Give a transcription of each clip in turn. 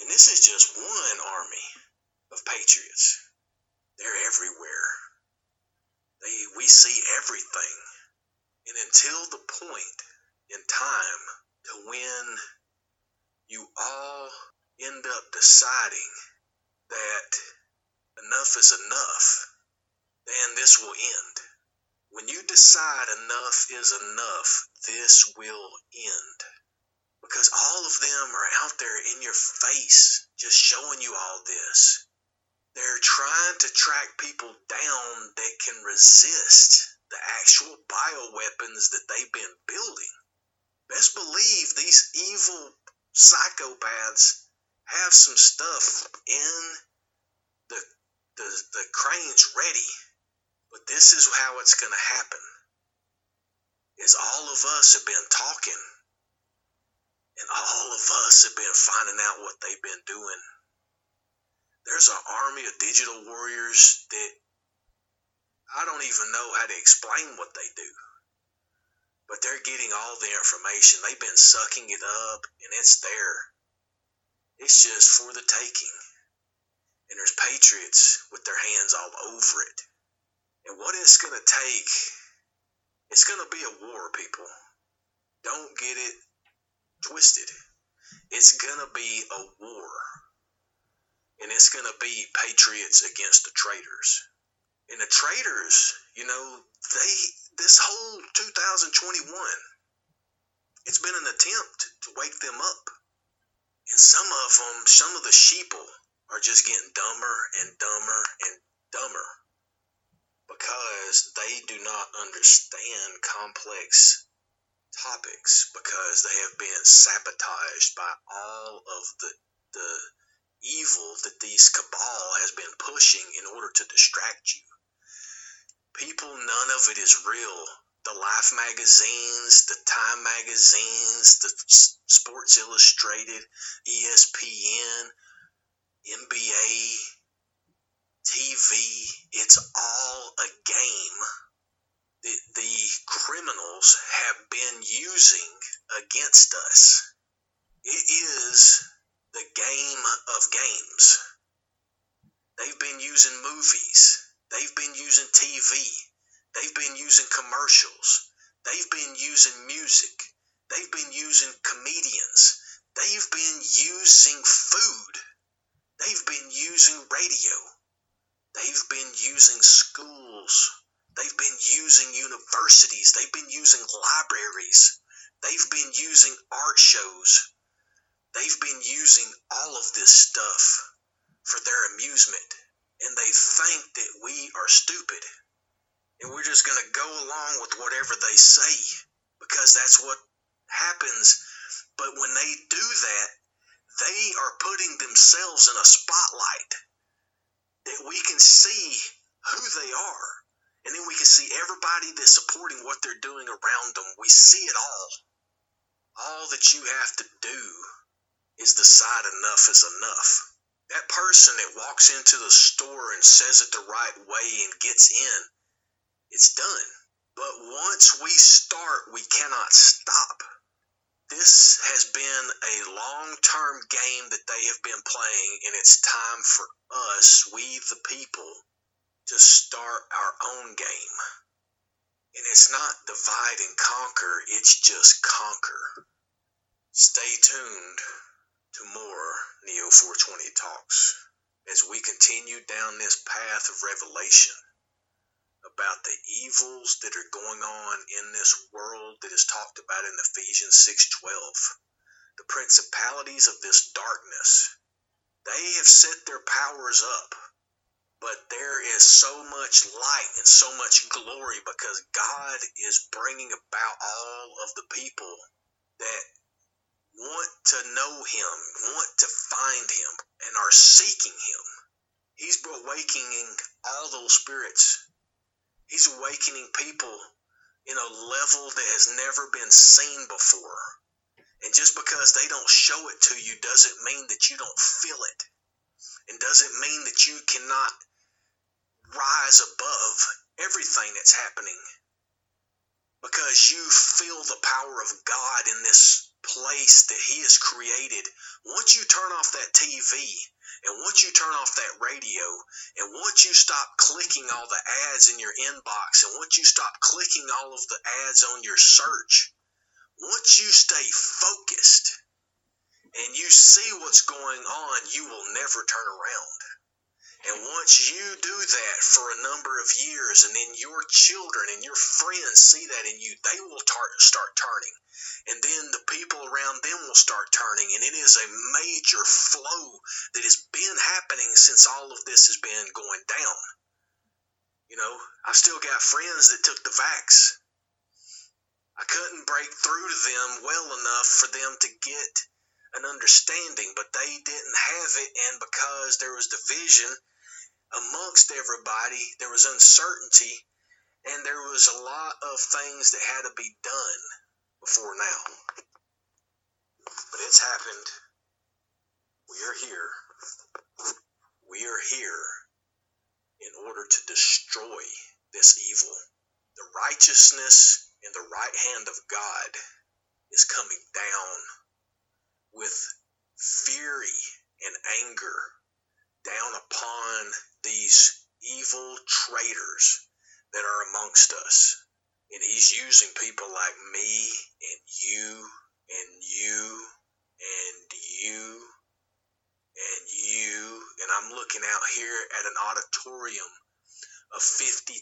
And this is just one army of patriots. They're everywhere. They, we see everything. And until the point in time to when you all end up deciding that enough is enough, then this will end. When you decide enough is enough, this will end. Because all of them are out there in your face, just showing you all this. They're trying to track people down that can resist the actual bioweapons that they've been building. Best believe these evil psychopaths have some stuff in the the, the cranes ready. But this is how it's going to happen. Is all of us have been talking and all of us have been finding out what they've been doing there's an army of digital warriors that I don't even know how to explain what they do. But they're getting all the information. They've been sucking it up, and it's there. It's just for the taking. And there's patriots with their hands all over it. And what it's going to take, it's going to be a war, people. Don't get it twisted. It's going to be a war and it's going to be patriots against the traitors. And the traitors, you know, they this whole 2021, it's been an attempt to wake them up. And some of them, some of the sheeple are just getting dumber and dumber and dumber because they do not understand complex topics because they have been sabotaged by all of the the evil that these cabal has been pushing in order to distract you. People, none of it is real. The Life magazines, the Time magazines, the Sports Illustrated, ESPN, NBA, TV, it's all a game that the criminals have been using against us. It is the game of games. They've been using movies. They've been using TV. They've been using commercials. They've been using music. They've been using comedians. They've been using food. They've been using radio. They've been using schools. They've been using universities. They've been using libraries. They've been using art shows. They've been using all of this stuff for their amusement, and they think that we are stupid. And we're just going to go along with whatever they say because that's what happens. But when they do that, they are putting themselves in a spotlight that we can see who they are. And then we can see everybody that's supporting what they're doing around them. We see it all. All that you have to do is decide enough is enough. That person that walks into the store and says it the right way and gets in, it's done. But once we start, we cannot stop. This has been a long term game that they have been playing, and it's time for us, we the people, to start our own game. And it's not divide and conquer, it's just conquer. Stay tuned to more Neo 420 talks as we continue down this path of revelation about the evils that are going on in this world that is talked about in Ephesians 6:12 the principalities of this darkness they have set their powers up but there is so much light and so much glory because God is bringing about all of the people that want to know him, want to find him, and are seeking him. He's awakening all those spirits. He's awakening people in a level that has never been seen before. And just because they don't show it to you doesn't mean that you don't feel it. And doesn't mean that you cannot rise above everything that's happening. Because you feel the power of God in this place that He has created, once you turn off that TV and once you turn off that radio and once you stop clicking all the ads in your inbox and once you stop clicking all of the ads on your search, once you stay focused and you see what's going on, you will never turn around. And once you do that for a number of years, and then your children and your friends see that in you, they will tar- start turning. And then the people around them will start turning. And it is a major flow that has been happening since all of this has been going down. You know, I've still got friends that took the vax. I couldn't break through to them well enough for them to get an understanding, but they didn't have it. And because there was division, amongst everybody. There was uncertainty, and there was a lot of things that had to be done before now. But it's happened. We are here. We are here in order to destroy this evil. The righteousness in the right hand of God is coming down with fury and anger down upon these evil traitors that are amongst us. And he's using people like me and you and you and you and you. And I'm looking out here at an auditorium of 50,000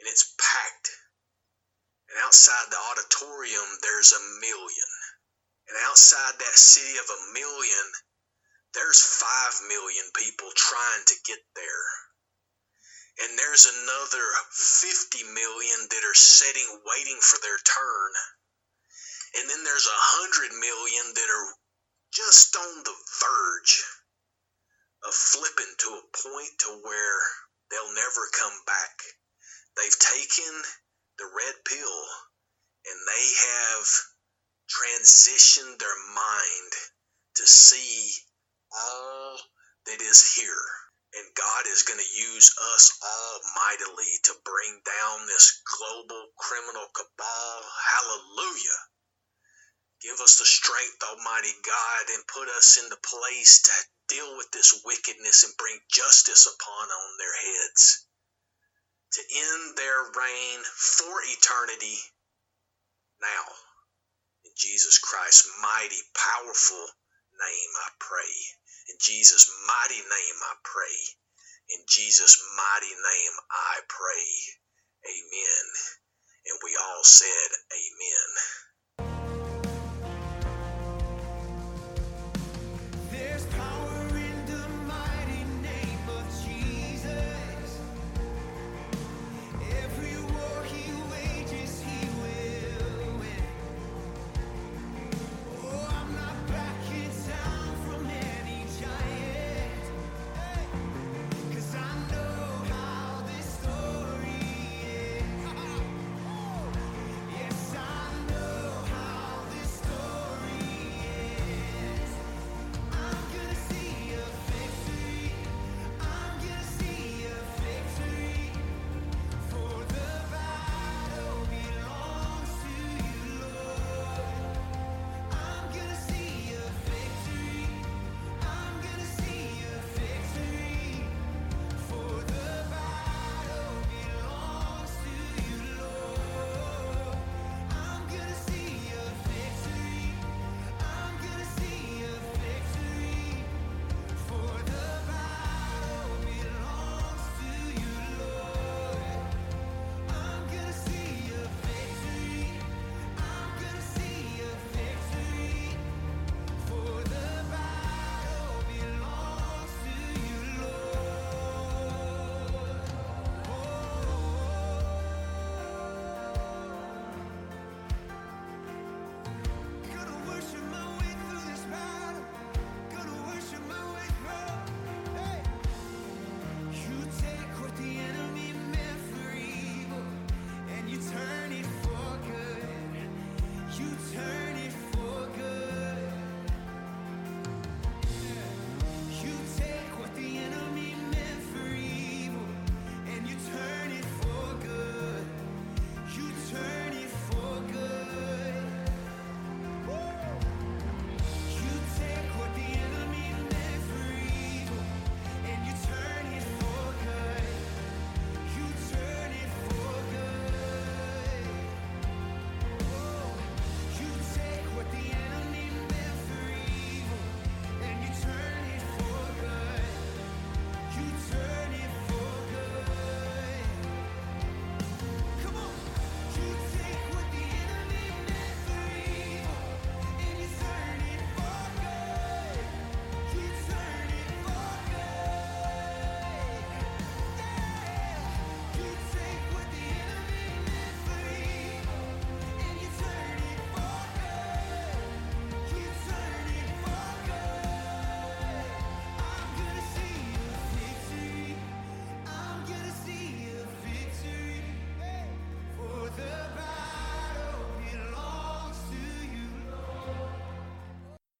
and it's packed. And outside the auditorium, there's a million. And outside that city of a million, there's 5 million people trying to get there. And there's another 50 million that are sitting waiting for their turn. And then there's a 100 million that are just on the verge of flipping to a point to where they'll never come back. They've taken the red pill and they have transitioned their mind to see all that is here. And God is going to use us all mightily to bring down this global criminal cabal. Hallelujah. Give us the strength, Almighty God, and put us in the place to deal with this wickedness and bring justice upon on their heads. To end their reign for eternity now. In Jesus Christ's mighty, powerful name, I pray. In Jesus' mighty name I pray. In Jesus' mighty name I pray. Amen. And we all said, Amen.